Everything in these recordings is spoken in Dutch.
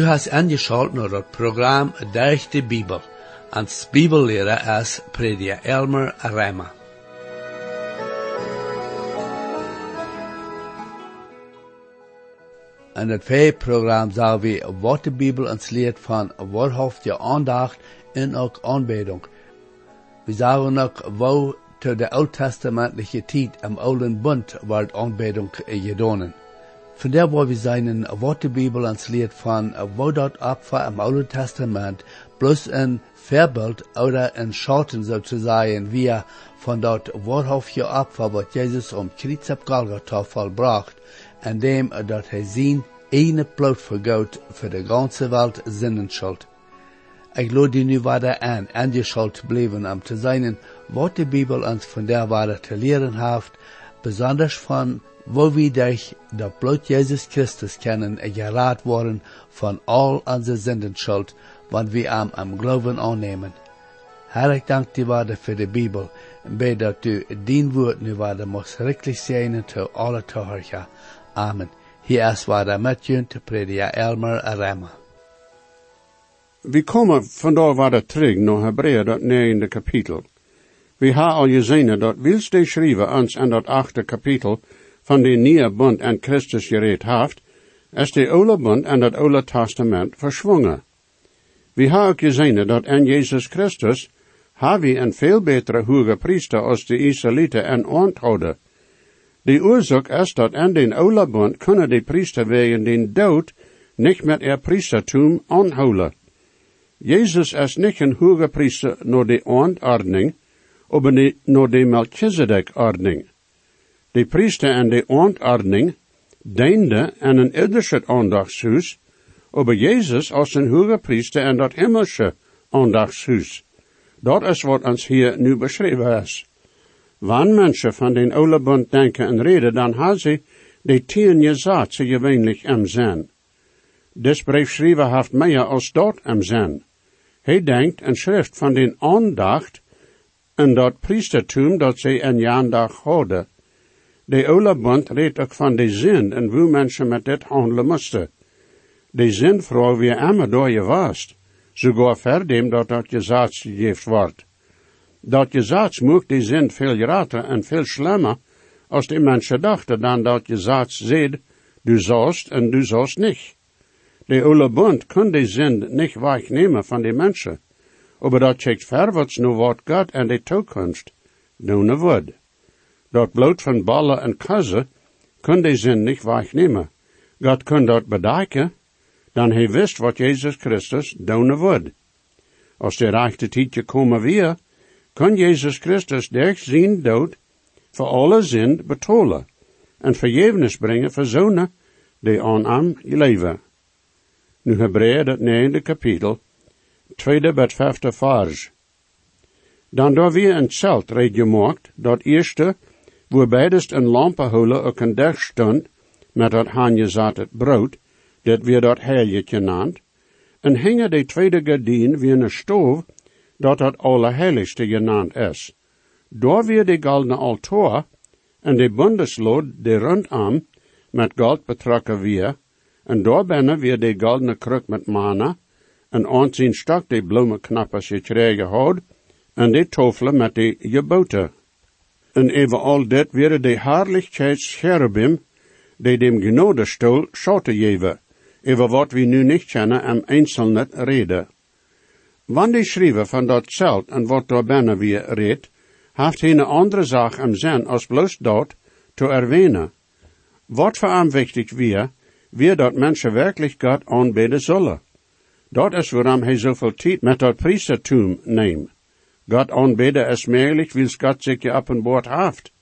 Du hast angeschaut naar het programma Durch de Bibel. Als Bibellehrer is prediker Elmer Rema. In het V-programma zal we wat de Bibel ons leert van waarhoofd je aandacht en ook aanbidding. We zagen ook wo to de oud-testamentliche tijd im Oude Bund wordt aanbidding gedaan. Vandaar waar we zijn wat de Bibel leert van wo dat Opfer im Oude Testament bloß een Verbild oder een Schatten sozusagen wie von dat wahrhaftige Opfer, wat Jesus om Kreuz op Golgotha vollbracht, en dem dat hij zijn ene bloot vergoot voor de ganze Welt Sinnenschuld. Ik lade die nu waarde aan, angeschuld blijven om te zijn, wat de Bibel ons von der te leren heeft, besonders van wo wir durch das Blut Jesus Christus kennen, gerat worden von all onze Sündenschuld, wann wir am, am Glauben annehmen. Herr, ich danke dir waarde für die Bibel, und bete, dass du dien Wort nu waarde mocht richtig zijn zu alle. Amen. Hier is waarde met je te prediker Elmer Rema. Vi kommer vandaag weer terug naar Hebreeën, dat negende kapitel. We hebben al gezien dat wilst de schrijver ons aan dat achte kapitel van de nieuwe bund aan Christus gereed heeft, is de oude bund en dat oude testament verschwongen. We hebben gezien dat aan Jezus Christus hebben een veel betere hoge priester als de Israëlieten en onthouden. De oorzaak is dat aan den oude bund kunnen de priester wegen den dood niet met er priestertum aanhouden. Jezus is niet een hoge priester naar de ontordning, maar naar de Melchizedek-ordning. De priester en de ontordning diende aan een irdische aandachtshuis, maar Jezus als een hoge priester en dat hemelse aandachtshuis. Dat is wat ons hier nu beschreven is. Wanneer mensen van den oude bund denken en reden, dan hebben ze de tien gezaten gewöhnlich im zin. Des briefschrijver heeft meer als dat im zin. Hij denkt een schrift van den aandacht en dat priestertum dat zij een jaandag houden. De oude bund redt ook van de zin en hoe mensen met dit handelen moesten. De zin vrouw wie immer door je was, sogar verdem dat dat gezats gegeven wordt. Dat gezats moet de zin veel grater en veel slimmer als de mensen dachten dan dat gezats zegt, du zost en du zost niet. De oude bund kon de zin niet wegnemen van de mensen, maar dat checkt verwaarts nu wat God en de toekomst doen wordt. Dat bloot van ballen en kassen kon de zin niet wegnemen. God kon dat bedenken, dan hij wist wat Jezus Christus doen wordt. Als de rechte tijd komen weer, kon Jezus Christus durch zijn dood voor alle zin betolen en vergevenis brengen voor zonen die aan hem leven. Nu Hebreeën het negende kapitel, tweede bet vijfde vers. Dan door weer een zelt reed gemaakt, dat eerste, wo beidest een lampenhole ook een dag stond, met dat zat het brood, dat weer dat heilige genaamd, en hingen de tweede gardien wie een stoof, dat dat allerheiligste genaamd is. Door weer de goldene altaar, en de bundeslood de rondam, met gold betrokken weer, en door binnen weer de goldene kruk met mana, en aanzien stak de bloemenknappers gekregen had, en de tofelen met de geboten. En even al dit weer de haarlichheid cherubim, die dem genodestoel schoten geven, over wat we nu niet kennen en einzeln reden. Wanneer de schrijver van dat zelt en wat door binnen weer reed, heeft hij een andere zaak am zin als bloos dat te erwähnen. Wat voor hem wichtig weer, weer dat mensen werkelijk God aanbidden zullen. Dat is waarom hij zoveel tijd met dat priestertum neemt. God aanbidden is mogelijk, wils God zich je op een boord heeft.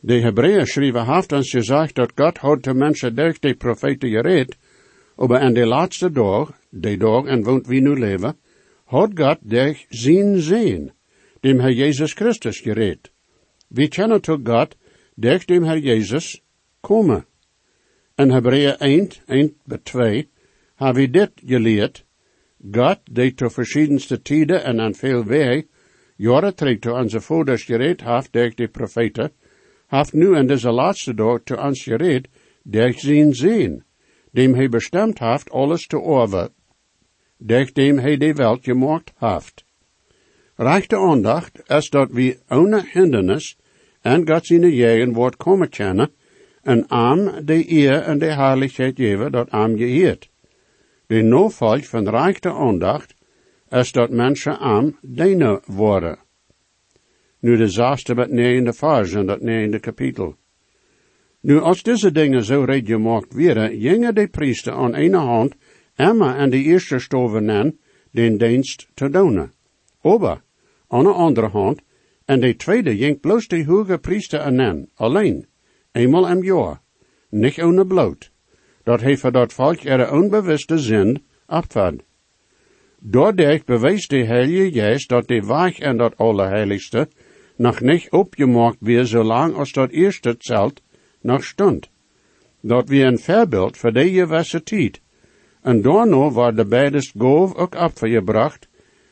De Hebreeën schrijven heeft ons gezegd dat God had de mensen durch de profeten gereed, maar in de laatste dag, de dag en woont wie nu leven, had God durch zijn zin, dem Herr Jezus Christus gereed. We kennen toch God durch dem Herr Jezus komen. In Hebreeën 1, 1 bij 2, hebben dit geleerd. God, die te verschiedenste tijden en aan veel weg, jaren terug te onze voeders gereed heeft durch de profeten, heeft nu in deze laatste dag te ons gereed durch zijn zin, dem hij bestemd heeft alles te over durch dem hij de Welt gemacht haft. Rechte aandacht is dat we ohne hindernis en God zijn jegen wordt komen kennen, en am de eer en de herrlichheid geven dat am geheert. De novolg van rechte aandacht is dat mensen am deine worden. Nu de zaste met negende vers in dat negende kapitel. Nu, als deze dingen zo red gemaakt werden, gingen de priester aan ene hand Emma en de eerste stoven den dienst te doen. Aber, aan de andere hand, en de tweede ging bloos de hoge priester aan, alleen, eenmaal im jaar, niet ohne bloot, dat hij voor dat volk er onbewuste zin afvat. Doordat bewijs de Heilige Geest dat de weg en dat Allerheiligste nog niet opgemaakt weer zolang als dat eerste zelt nog stond. Dat wie een voorbeeld voor de gewisse tijd. En daarna waar de beidest goof ook afgebracht,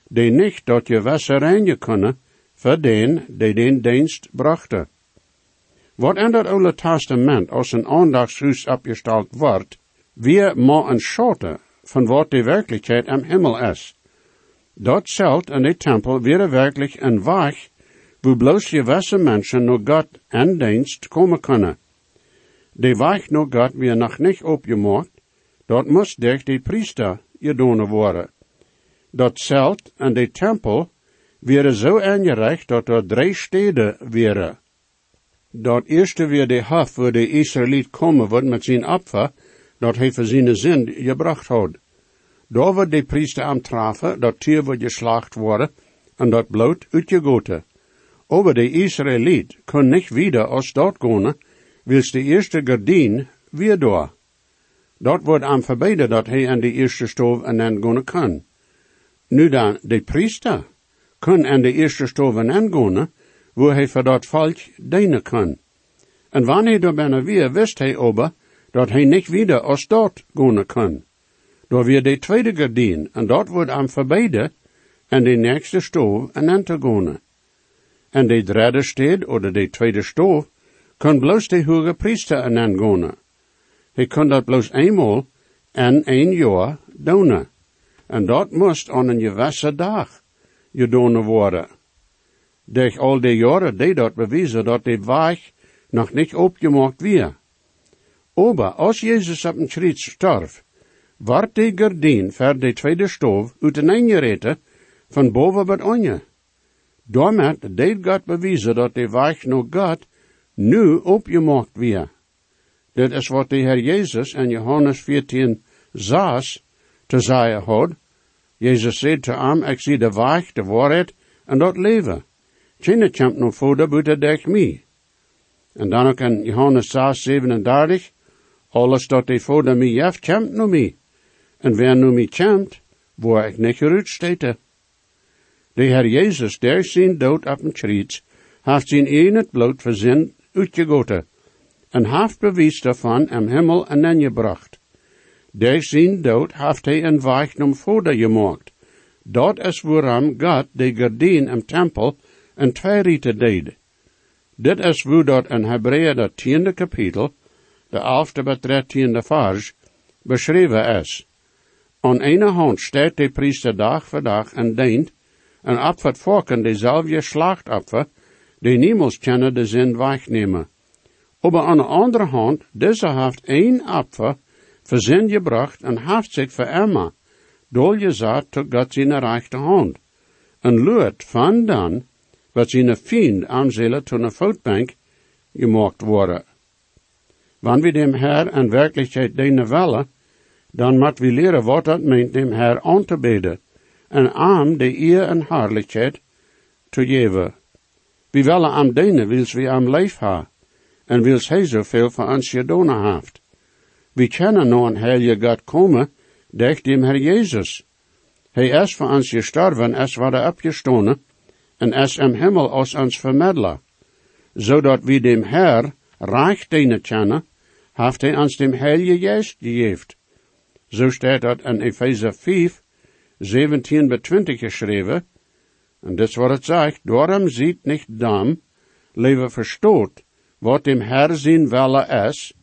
die niet dat je wasser reinen kunnen, voor den die den dienst brachten. Wat in dat Oude Testament als een aandachtshuis opgesteld wordt, weer maar een schote van wat de werkelijkheid am Himmel is. Dat zelt in de tempel weer werkelijk een weg, wo bloos je wasse mensen naar God en dienst komen kunnen. De weg naar God weer nog niet opgemaakt, dat moest durch de priester gedaan worden. Dat zelt en de tempel wäre zo aangereicht dat er drie steden wären. Dat eerste weer de haf waar de Israëliet komen wordt met zijn opfer, dat hij voor zijn zin gebracht had. Daar wordt de priester aan trafen, dat tier wordt geslacht worden, en dat bloed uitgegoten. Over de Israëliet kon niet wieder als dort gaan, wils de eerste gardien weer door. Dat wordt aan verbeden dat hij aan de eerste stoof en dan gaan kan. Nu dan, de priester kan aan de eerste stoof en dan gaan, wo hij voor dat volk dienen kan. En wanneer hij bijna weer, wist hij ober, dat hij niet wieder als dort gaan kan. Door weer de tweede gardien, en dat wordt aan verbeden, en de nächste stoof en gaan. En de derde steed, oder de tweede stoof, kan bloos de hoge priester en gaan. Hij kon dat bloos eenmaal en een jaar doen. En dat moest aan een gewisse dag gedaan worden. Durch al die jaren deed dat bewijzen dat de weg nog niet opgemaakt weer. Aber als Jezus op een schriet starf, werd de gardien voor de tweede stoof uiteengereten van boven wat onder. Daarmee deed God bewijzen dat de weg naar God nu opgemaakt weer. Dit is wat de Heer Jezus in Johannes 14 zes te zeggen had. Jezus zei te hem, ik zie de weg, de waarheid en dat leven. Geen komt nog voor buiten durch mij. En dan ook in Johannes 6, 37, alles dat hij voor mij heeft, komt naar mij. En wer nu mij komt, waar ik niet geruid stete. De Heer Jezus, der zijn dood op een kruis, heeft zijn een het bloed voor zin uitgegoten en heeft bewijs daarvan am Himmel en gebracht. Der zijn dood heeft hij een weichnum vorder gemaakt. Dat is waarom God de gardien im tempel en twee rieten deed. Dit is hoe dat in Hebreeën dat tiende kapitel, de elfde bij dertiende vers, beschreven is. Aan ene hand staat de priester dag voor dag en dient, en op het volken dezelfde slachtopfer, die niemals kennen de zin wegnemen. Aber aan de andere hand, deze heeft één Opfer für zin gebracht en heeft zich voor Emma doorgezet tot God zijn rechte hand. En luurt van dan, wat zijn vriend aanzelen tot een voetbank gemaakt worden. Wanneer we dem Herr en werkelijkheid dienen willen, dan moet we leren wat dat meent dem Herr aan te bidden, en aan de eer en herrlijkheid te geven. We willen am dienen, wils we am leef hebben en wils hij zoveel van ons gedaan heeft. We kennen nou een heilige God komen, durch dem Herr Jezus. Hij is voor ons gestorven, is wat opgestonen, en is im Himmel als ons vermiddler. Zodat we dem Herr reich dienen kennen, heeft hij ons dem Heilige Geest gegeven. Zo staat dat in Epheser 5, 17 bij 20 geschreven, en dit is wat het zegt, daarom ziet niet dan, leven verstoot, wat dem Herr zijn welle is,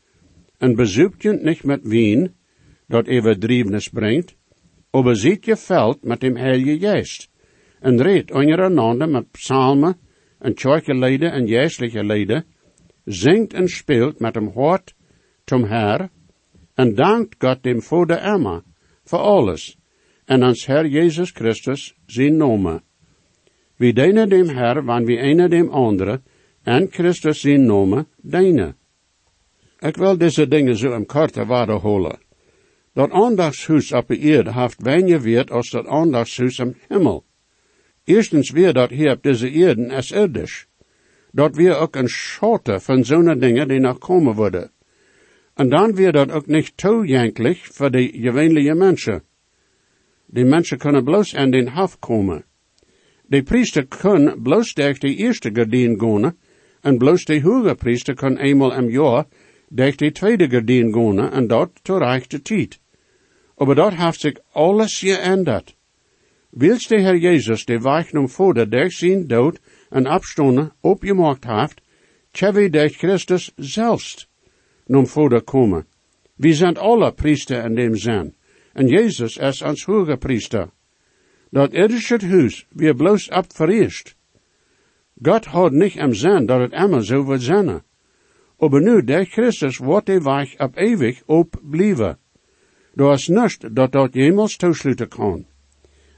en bezoekt je niet met wien, dat overdrievenis brengt, aber ziet je veld met dem Heilige Geest. En reed ondereinander met psalmen en keukenlieden en geestelijke lieden, zingt en speelt met hem hart zum Herr, en dankt God dem Vader Emma voor alles, en ans Herr Jezus Christus zijn nomen. Wie dienen dem Herr, wanneer wie een dem andere, en Christus zijn nomen, dienen. Ik wil deze dingen zo in korte waarde holen. Dat aandachtshuis op de aarde heeft weinig weer als dat aandachtshuis im Himmel. Eerstens weer dat hier op deze aarde als irdisch. Dat weer ook een schote van zo'n dingen die nog komen worden. En dan weer dat ook niet toegankelijk voor de gewöhnliche mensen. Die mensen kunnen bloos aan den hof komen. De priester kan bloos durch de eerste gardien gaan, en bloos de hoge priester kan eenmaal im jaar durch de tweede gardien gaan, en dat zur rechte tijd. Aber dat heeft zich alles geändert. Wils de Herr Jezus de Weichnung vorder durch zijn dood en opstonden opgemaakt heeft, tjewe durch Christus zelfs nun vorder komen. Wir sind alle Priester in dem Sinn, en Jezus is ons hoge priester. Dat irdische huis wir bloos abverriest. Gott hat nicht im Sinn, dat het immer so wird sein. Aber nu, der Christus wordt de Weich ab ewig op blijven. Du hast nicht, dat dat jemals toesluiten kan.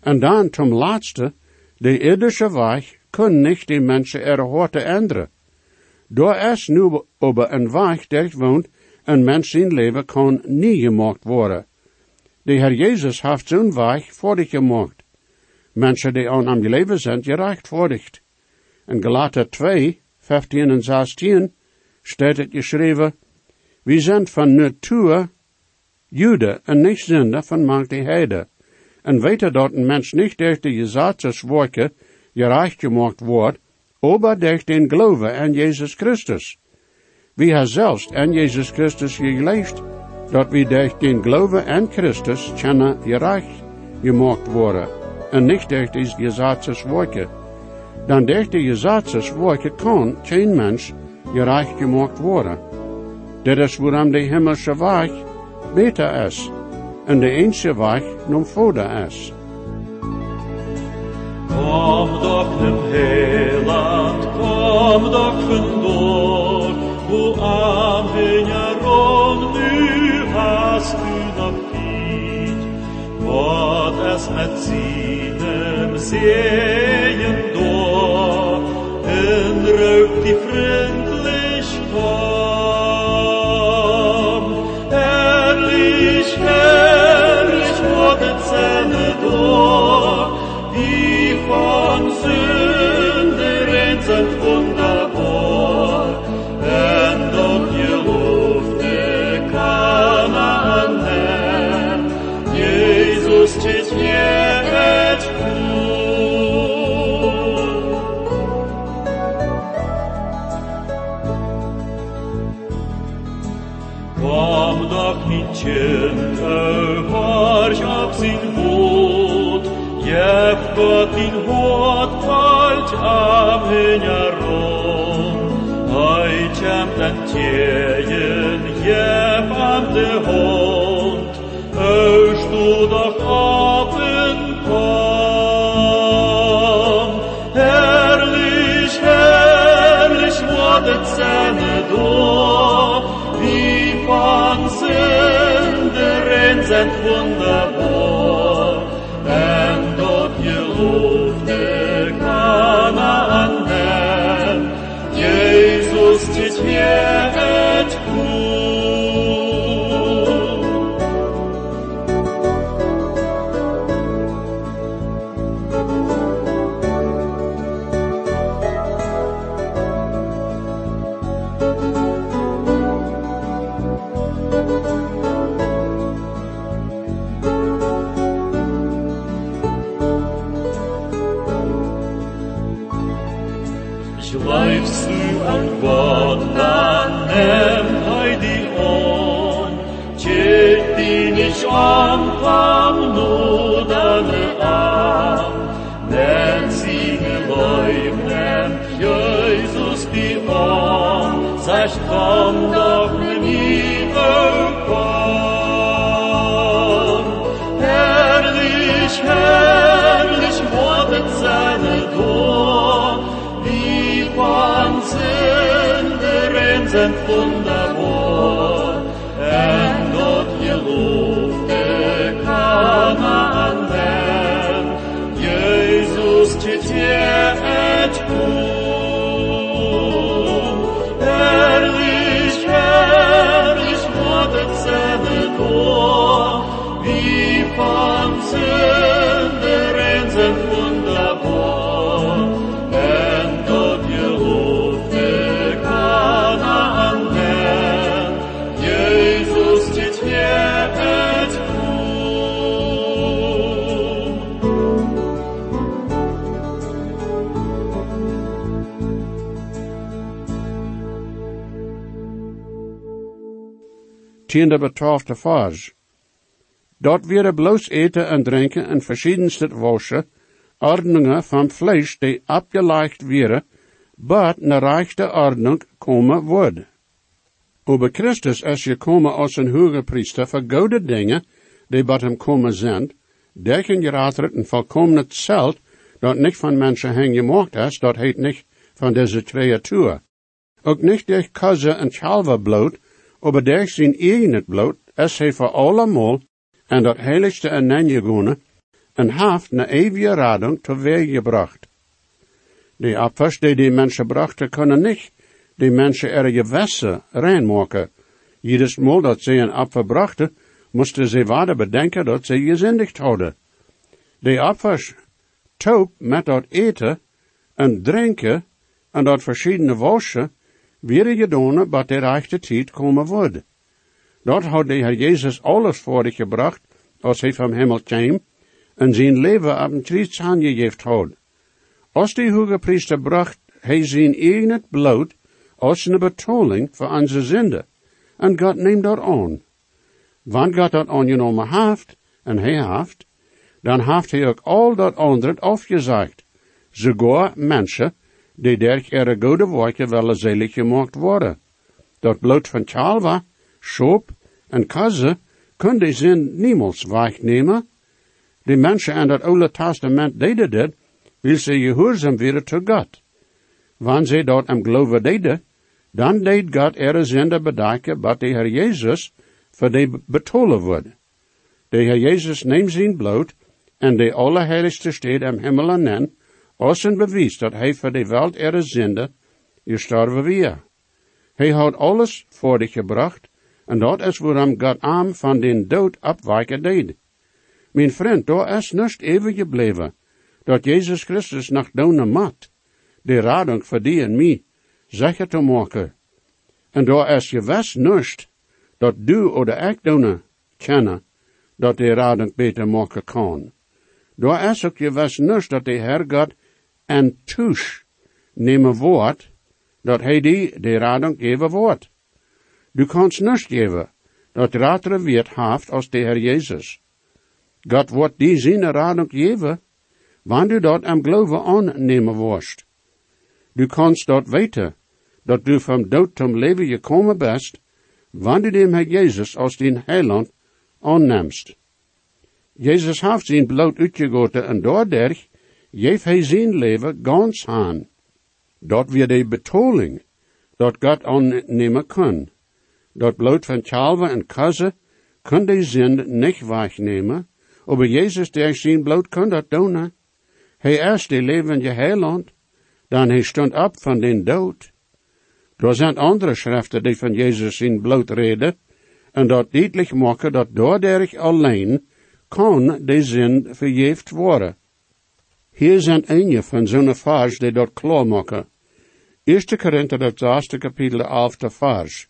En dan zum laatste, de irdische Weich nicht die Menschen ihre Horte ändern. Door is nu over een Weich der woont, een mens zijn leven kan nie gemaakt worden. De Heer Jezus heeft zo'n Weich voor dich gemaakt. Mensen die aan am leven zijn, gerechtvaardigd. In Galater 2, 15 en 16 staat het geschreven, We zijn van natuur Jude en niet zinde van mank de heide. En weten dat een mens niet durch de gerecht gemaakt wordt, aber durch den Glaube an Jesus Christus. Wie hat selbst an Jesus Christus geleefd, dat wie durch den Glaube an Christus kennen gerecht gemaakt worden, en niet durch die gezatzeswerke. Dan durch die gezatzeswerke kan geen mens gerecht gemaakt worden. Dit is waarom de hemelse weg beter is, en de enige weg nog voorder is. Kom doch nem Heiland, kom doch fundor, wo am Herum nu hast du noch. Gott es mit seinem Sehen dor, en rögt die freundlich din hod, jeb Gott din hod bald am herum. Heute am Tantien, jeb tiende betrafte Vers. Dort werden bloß eten en drinken en verschiedenste waschen, Ordnungen van Fleisch, die abgeleicht werden, but ne rechte Ordnung komen wordt. Over Christus is gekomen als een hoge priester voor goede dingen, die bij hem komen zijn, dekken gerater een volkomen zelt, dat niet van mensen heen gemaakt is, dat heet niet van deze creatuur. Ook niet durch Kasse en Chalva bloot, durch zijn eigen bloot, is hij voor allemaal en dat heiligste en nenjegoene, en haft na eeuwige radung gebracht. Die Abwasch, die die mensen brachten, kunnen niet die mensen er gewässer reinmaken. Jedes Mal dat ze een Apfel brachten, moesten ze waarde bedenken dat ze gezindigd hadden. Die Abwasch toop met dat eten en drinken en dat verschiedene waschen, weer gedaan, wat de rechte tijd komen wordt. Dat had de Heer Jezus alles voor gebracht, als hij van hemel kwam, en zijn leven op een kruis aangegeven had. Als die hoge priester bracht hij zijn eigen bloed als een betaling voor onze zonde, en God neemt dat aan. Want God dat aangenomen heeft, en hij heeft, dan heeft hij ook al dat andere afgezegd, sogar mensen die durch ihre goede werken willen zelig gemaakt worden. Dat bloed van Chalva, Schop en Kaze kon die zin niemals wegnemen. Die mensen in dat Oude Testament deden dit, wil ze gehoorzaam worden tot God. Wanneer ze dat am geloven deden, dan deed God ihre zinde bedenken, wat de Heer Jezus voor die betolen wordt. De Heer Jezus neemt zijn bloed en de Allerheiligste steed am Himmel en als een bewijs dat hij voor de wereld ihre zinde gestorven weer. Hij had alles voor dich gebracht, en dat is waarom God am van den dood afwijken deed. Mijn vriend, daar is niet eeuwig gebleven, dat Jezus Christus nach donen mat, de radung voor die en mij, zeker te maken. En daar is gewest niet, dat du oder ik donen kennen, dat de radung beter maken kan. Daar is ook gewest niet dat de Heer God en tusch nemen woord, dat hij die de radung geven woord. Du kannst nicht geven, dat ratere wird haft als de Heer Jezus. God wordt die zijn radung geven, wanneer du dat am geloven aannemen worst. Du kannst dat weten, dat du vom dood zum leven gekomen bist, wanneer du dem Herr Jezus als den Heiland aannemst. Jezus heeft zijn bloed uitgegoten en doordat geeft hij zijn leven gans aan. Dat weer de betoling, dat God aannemen kan. Dat bloed van Chalva en Kaze kan de zin niet wegnemen, aber Jezus der zijn bloed kan dat doen. Hij is de levende heiland, dan hij stond op van den dood. Er zijn andere schriften die van Jezus zijn bloed reden, en dat duidelijk maken dat doordat alleen kan de zin vergeefd worden. Hier zijn een van zo'n vers die dat klaar maken. 1 Korinther dat zesde kapitel de elfde vers.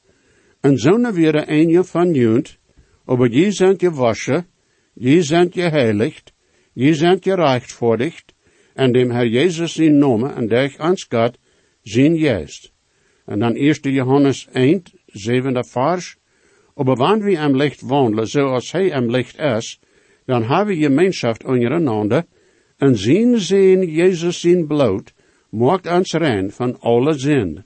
En zo'n weer een van junt, aber je zijn gewaschen, je zijn geheiligd, je zijn gerechtvaardigd, en dem Herr Jesus zijn nomen en durch ans Gott zijn juist. En dan 1 Johannes 1, zevende vers. Aber wann wir am Licht wandelen, zoals hij am Licht is, dan hebben we gemeenschap ondereinander, en zijn Jezus zijn bloed, maakt ons rein van alle zin.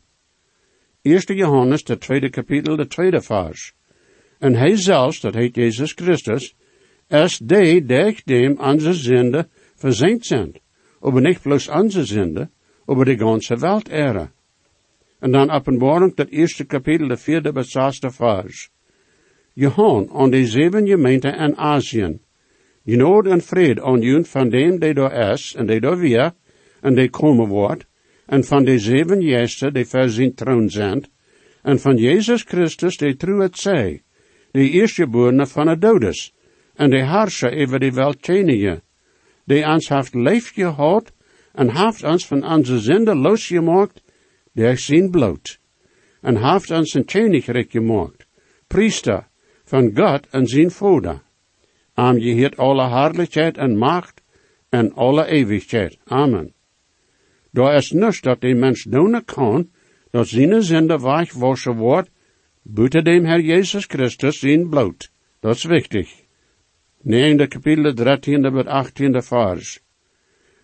1 Johannes, de tweede kapitel, de tweede vers. En hij zelfs, dat heet Jezus Christus, is die, dem onze zinde verzend zijn. Aber nicht bloß onze zinde, aber die ganze Welt ehre. En dan openbaring, dat eerste kapitel, de vierde bis zesde vers. Johan aan de zeven gemeenten in Azië. Genood en vrede jullie van dem die daar is, en die daar weer, en die komen wordt, en van de zeven geesten die voor zijn zijn, en van Jezus Christus die trouw het zij, de eerstgeborene van de dodes, en de harscher over de weltjenige, die ons heeft leef gehad, en heeft ons van onze zinde losgemaakt, der zijn bloot, en heeft ons een koninkrijk gemaakt, priester van God en zijn vader. Am je heert alle hartelijkheid en macht en alle eeuwigheid. Amen. Daar is niets dat de mens doen kan, dat zijn zinde waschen wordt, buiten dem Herr Jezus Christus zijn bloot. Dat is wichtig. Negende kapitel, 13e tot 18e vers.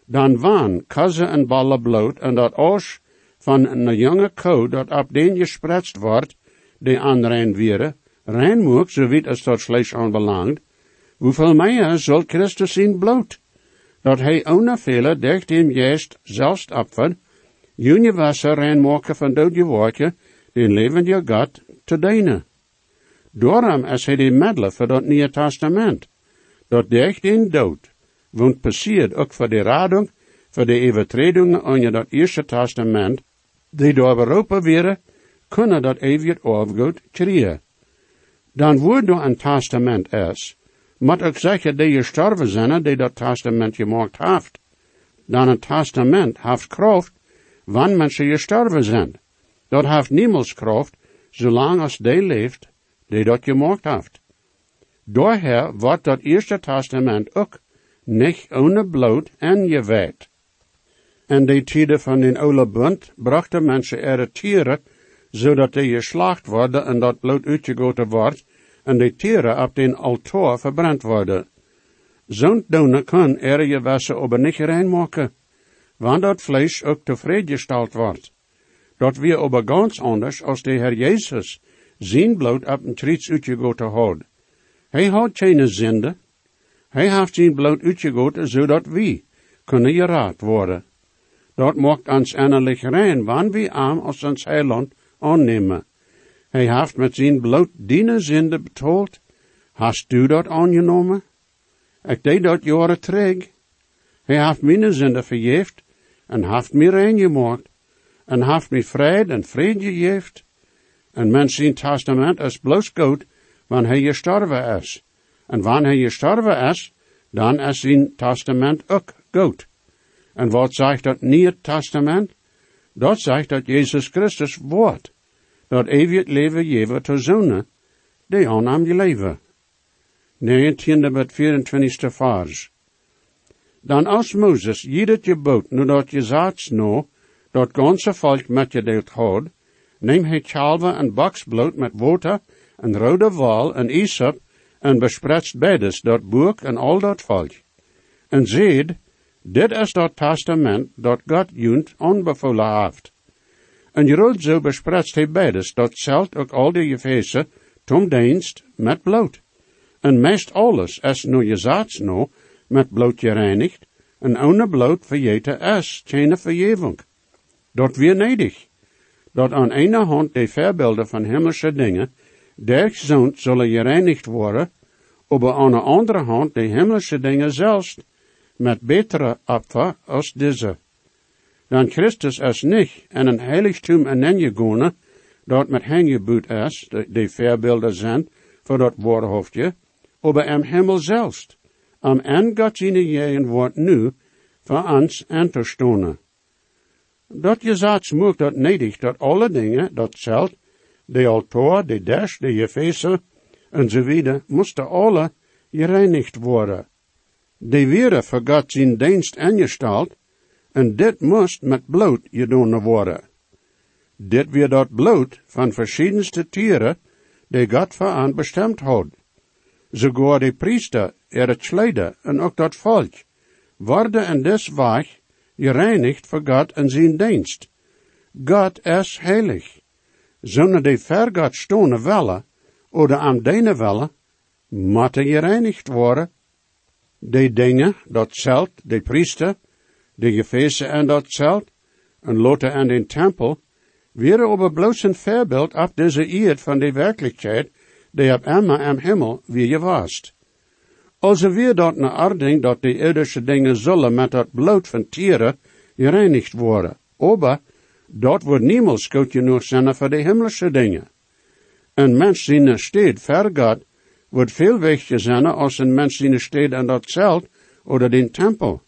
Dan waan kassen en ballen bloot en dat oors van een jonge koe dat op den gespretst wordt, die aanrein wieren, rein moet, zo wie als dat vlees aanbelangt, hoeveel meer zal Christus zijn bloot, dat hij vele dicht hem juist zelfs opvat, junge wasser rein maken van dood je woordje, den leven je God te dienen. Daarom is hij de middel voor dat Nieuwe Testament, dat dicht in dood, want passiert ook voor de radung, voor de overtredingen aan dat Eerste Testament, die door beroepen werden, kunnen dat eeuwig afgoed krijgen. Dan wordt er een testament is, moet ik zeggen dat je sterven zijn die dat testament gemaakt heeft. Dan een testament heeft kracht, wanneer mensen gestorven zijn. Dat heeft niemals kracht, zolang als die leeft, die dat gemaakt heeft. Daher wordt dat Eerste Testament ook niet ohne bloed en gewijd. En die tijden van den oude bund brachten mensen er tieren, zodat die geslacht worden en dat bloed uitgegoten wordt, en die tieren op den altaar verbrand worden. Zo'n doen kan er je wassen op niet rein maken, want dat vlees ook tevreden gesteld wordt. Dat weer op ganz anders als de Heer Jezus zijn bloed op een triets uitgegoten had. Hij had geen zinde. Hij heeft zijn bloed uitgegoten, zodat we kunnen geraad worden. Dat maakt ons innerlijk rein, wanneer we aan als ons heiland aannemen. Hij heeft met zijn bloed dienen zinde betaald. Hast du dat aangenomen? Ik deed dat jaren terug. Hij heeft mijn zinde vergeeft en heeft mij rein en heeft mij vrede en vrede gegeven. En men zijn testament is bloos goed wanneer hij gestorven is. En wanneer hij gestorven is, dan is zijn testament ook goed. En wat zegt dat Nieuwe Testament? Dat zegt dat Jezus Christus woord, dat eeuwig leven geven te zonen, die aan hem leven. 19e met 24e vers. Dan als Mozes jeder gebod, nu dat je zaad no, dat ganze volk met je deelt had, neem hij chalve en baksbloed met water en rode wal en isop en bespretst bedes dat boek en al dat volk. En zeed, dit is dat testament dat God junt onbevolen heeft. En je zo bespretst hij bedes, dat zelt ook al de gefeesten, tom dienst met bloed. En meest alles is nu je zaad no, met bloed gereinigd, en ohne bloed verjeten is, geen verjeving. Dat weer nedig. Dat aan ene hand de verbeelden van hemelse dingen, der zoon zullen gereinigd worden, aber aan de andere hand de hemelse dingen zelfs, met betere opfer als deze. Dan Christus is niet in een heiligtum ineengegonen, dat met hengeboet is, de, de verbeelden zijn, voor dat woordhoofdje, aber im hemel zelfs. Am en God zijn wordt nu, voor ons aan te stonen. Dat je zaad smoekt dat nedig dat alle dingen, dat zelt, de altaar, de dash, de gefezen, enzovoort, moesten alle gereinigd worden. Die werden voor God zijn dienst ingesteld, en dit moest met bloed gedaan worden. Dit weer dat bloed van verschiedenste tieren, die God voor aan bestemd had. Sogar de priester, er het slijden en ook dat volk, worden in des weg gereinigd voor God en zijn dienst. God is heilig. Zonder de ver God stonen of aan dene willen, moeten gereinigd worden. De dingen, dat zelt, de priester, de gefeesten en dat zelt, en loten en den tempel, wäre aber bloß ein Verbild ab dieser Eerd von der Wirklichkeit, die ab immer am Himmel wie je warst. Also wir dort ne Arding, dat die irdische Dinge zullen met dat bloed van tieren gereinigd worden. Aber dort wordt niemals goed genoeg zijn voor de himmlische dingen. Een mens die er steed vergaat, wordt veel wichtiger zijn als een mens die er steed aan dat zelt oder den tempel.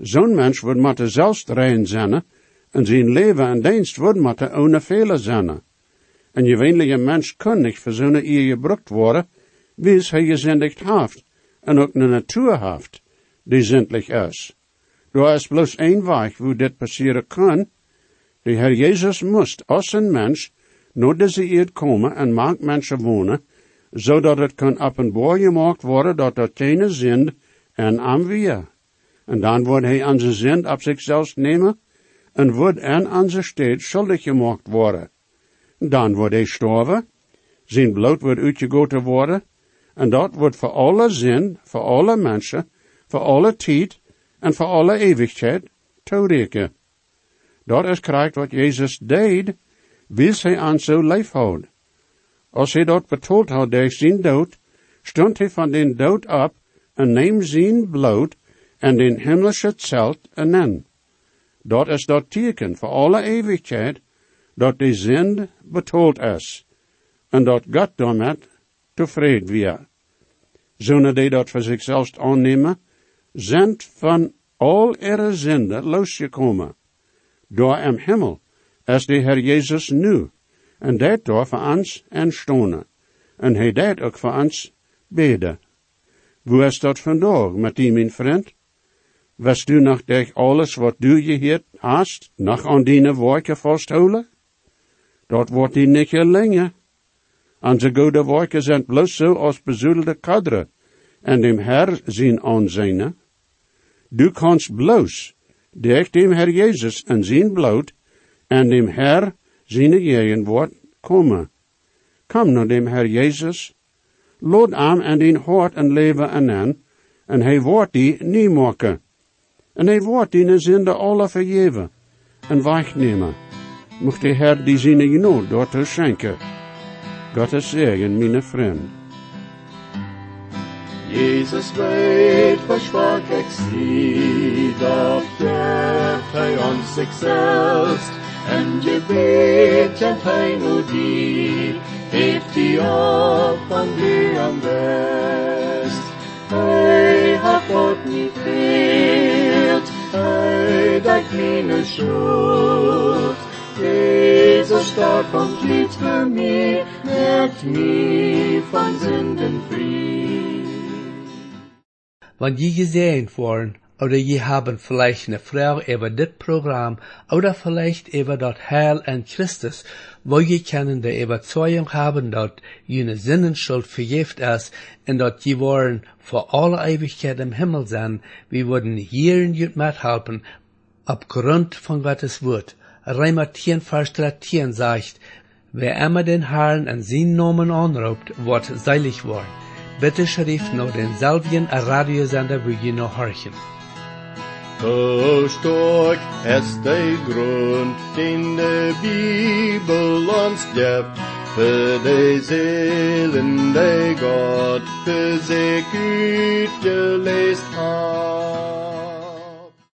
Zo'n mens wordt maar zelfs rein zijn en zijn leven en dienst wordt maar ohne fehler zijn. Een gewöhnliche mens kan niet voor zo'n eer gebruikt worden, wie hij gezendigd heeft en ook een natuur heeft, die zindelijk is. Er is bloos één weg hoe dit passeren kan. De Heer Jezus moest als een mens naar deze eerd komen en maakt mensen wonen, zodat het kan openbaar gemaakt worden dat er geen zin en aan weer. En dan wordt hij aan zijn zin op zichzelf nemen en wordt en aan zijn steed schuldig gemaakt worden. Dan wordt hij sterven, zijn bloed wordt uitgegoten worden, en dat wordt voor alle zin, voor alle mensen, voor alle tijd en voor alle eeuwigheid toerekenen. Dat is krijgt wat Jezus deed, wil hij aan zo lijf houden. Als hij dat betoeld had door zijn dood, stond hij van den dood op en neem zijn bloed en den himmlische zelt en Dat is dat teken voor alle eeuwigheid, dat de zin betoeld is, en dat God daarmee tevreden weer. Zullen die dat voor zichzelf aannemen, zijn van al ihre zinde losgekomen. Door im Himmel is de Heer Jezus nu, en dat door voor ons en stonen. En hij deed ook voor ons beden. Hoe is dat vandaag met die, mijn vriend? Was du nog durch alles wat du hier hast, nog aan die woorden vasthouden? Dat wordt die niet länger. Onze goede woorden zijn bloos zo als bezoedelde kaderen, en dem Herr zijn aanzien. Du kannst bloos, durch dem Herr Jezus en zijn bloed, en dem Herr zijn jeen woord komen. Kom naar dem Herr Jezus, lood aan en din hart en leven en aan, en hij wordt die niet maken. En hij wordt die zinde alle vergeven en wegnemen. Mocht de Herr die genoeg door te schenken. Gottes zegen, mijn vriend. Jesus weet versprach exie, doch geeft hij ons zichzelf, en gebet kent hij nu die, heeft die op van die am best. Hij hat God niet dat keine schuld, Jesus stark und lieb für mich, merkt mich von Sünden frei. Wenn je gesehen worden oder je haben vielleicht eine Frau über das Programm oder vielleicht über das Heil in Christus, wo je können die Überzeugung haben, dass jene Sinnenschuld vergift ist und dass je wollen vor aller Ewigkeit im Himmel sein, wir würden in jut mithelfen, aufgrund von Gottes Wort. Reimer 10, Vers 13 sagt, wer immer den Herrn an seinen Namen anruft, wird seilig worden. Bitte schrift noch den selben Radiosender, wo je noch horchen. Zo stark ist der Grund, den die Bibel uns gibt, für die Seelen, die Gott für sich gut gelesen hat.